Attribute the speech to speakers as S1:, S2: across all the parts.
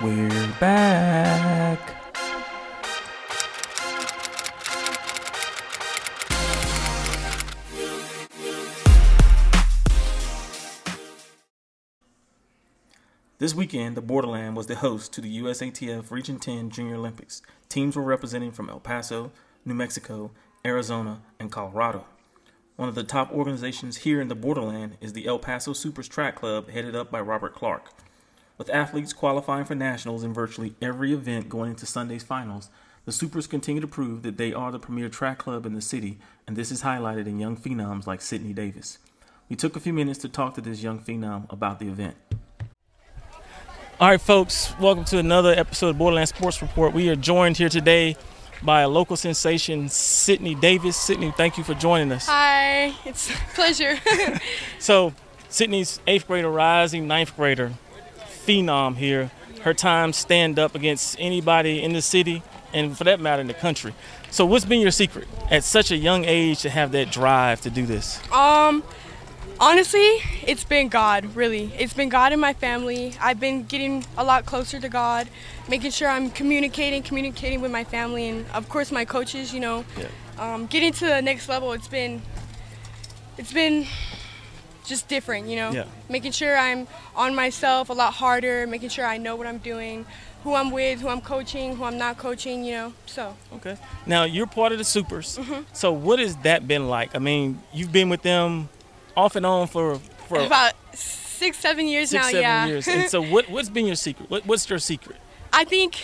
S1: We're back. This weekend, the Borderland was the host to the USATF Region 10 Junior Olympics. Teams were representing from El Paso, New Mexico, Arizona, and Colorado. One of the top organizations here in the Borderland is the El Paso Supers Track Club, headed up by Robert Clark. With athletes qualifying for nationals in virtually every event going into Sunday's finals, the Supers continue to prove that they are the premier track club in the city, and this is highlighted in young phenoms like Sydney Davis. We took a few minutes to talk to this young phenom about the event. All right, folks, welcome to another episode of Borderland Sports Report. We are joined here today by a local sensation, Sydney Davis. Sydney, thank you for joining us.
S2: Hi, it's a pleasure.
S1: So, Sydney's eighth grader, rising ninth grader, phenom here. Her time stand up against anybody in the city and, for that matter, in the country. So, what's been your secret at such a young age to have that drive to do this?
S2: um, honestly, it's been God, really. It's been God in my family. I've been getting a lot closer to God, making sure I'm communicating, communicating with my family, and of course my coaches. You know,
S1: Yeah.
S2: um, getting to the next level. It's been, it's been just different. You know,
S1: Yeah.
S2: making sure I'm on myself a lot harder, making sure I know what I'm doing, who I'm with, who I'm coaching, who I'm not coaching. You know, so.
S1: Okay. Now you're part of the Supers. Mm-hmm. So what has that been like? I mean, you've been with them off and on for for
S2: About six, seven years
S1: six,
S2: now,
S1: seven
S2: yeah.
S1: years. And so what what's been your secret? What, what's your secret?
S2: I think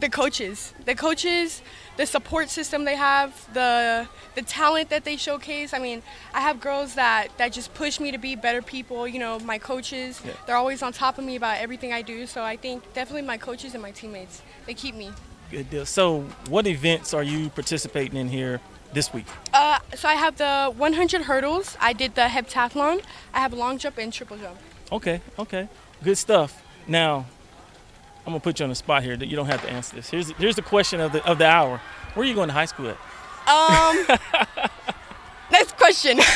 S2: the coaches, the coaches, the support system they have, the the talent that they showcase. I mean, I have girls that that just push me to be better people. You know, my coaches,
S1: Yeah.
S2: they're always on top of me about everything I do. So I think definitely my coaches and my teammates, they keep me.
S1: Good deal. So what events are you participating in here this week?
S2: Uh, so I have the 100 hurdles. I did the heptathlon. I have long jump and triple jump.
S1: Okay, okay. Good stuff. Now, I'm gonna put you on the spot here that you don't have to answer this. Here's here's the question of the of the hour. Where are you going to high school at?
S2: Um, next question.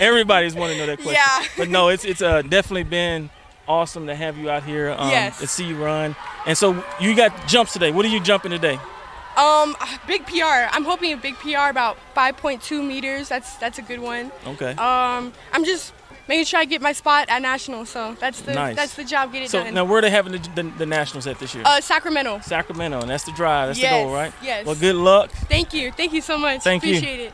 S1: Everybody's wanting to know that question.
S2: Yeah.
S1: But no, it's it's uh, definitely been awesome to have you out here um,
S2: Yes.
S1: to see you run. And so you got jumps today. What are you jumping today?
S2: Um, big PR. I'm hoping a big PR about 5.2 meters. That's that's a good one.
S1: Okay.
S2: Um, I'm just making sure I get my spot at national. So that's the
S1: Nice.
S2: that's the job. Get it
S1: so
S2: done.
S1: now where are they having the, the, the nationals at this year?
S2: uh, Sacramento.
S1: Sacramento, and that's the drive. That's
S2: yes,
S1: the goal, right?
S2: yes.
S1: Well, good luck.
S2: Thank you. Thank you so much.
S1: Thank you.
S2: Appreciate it.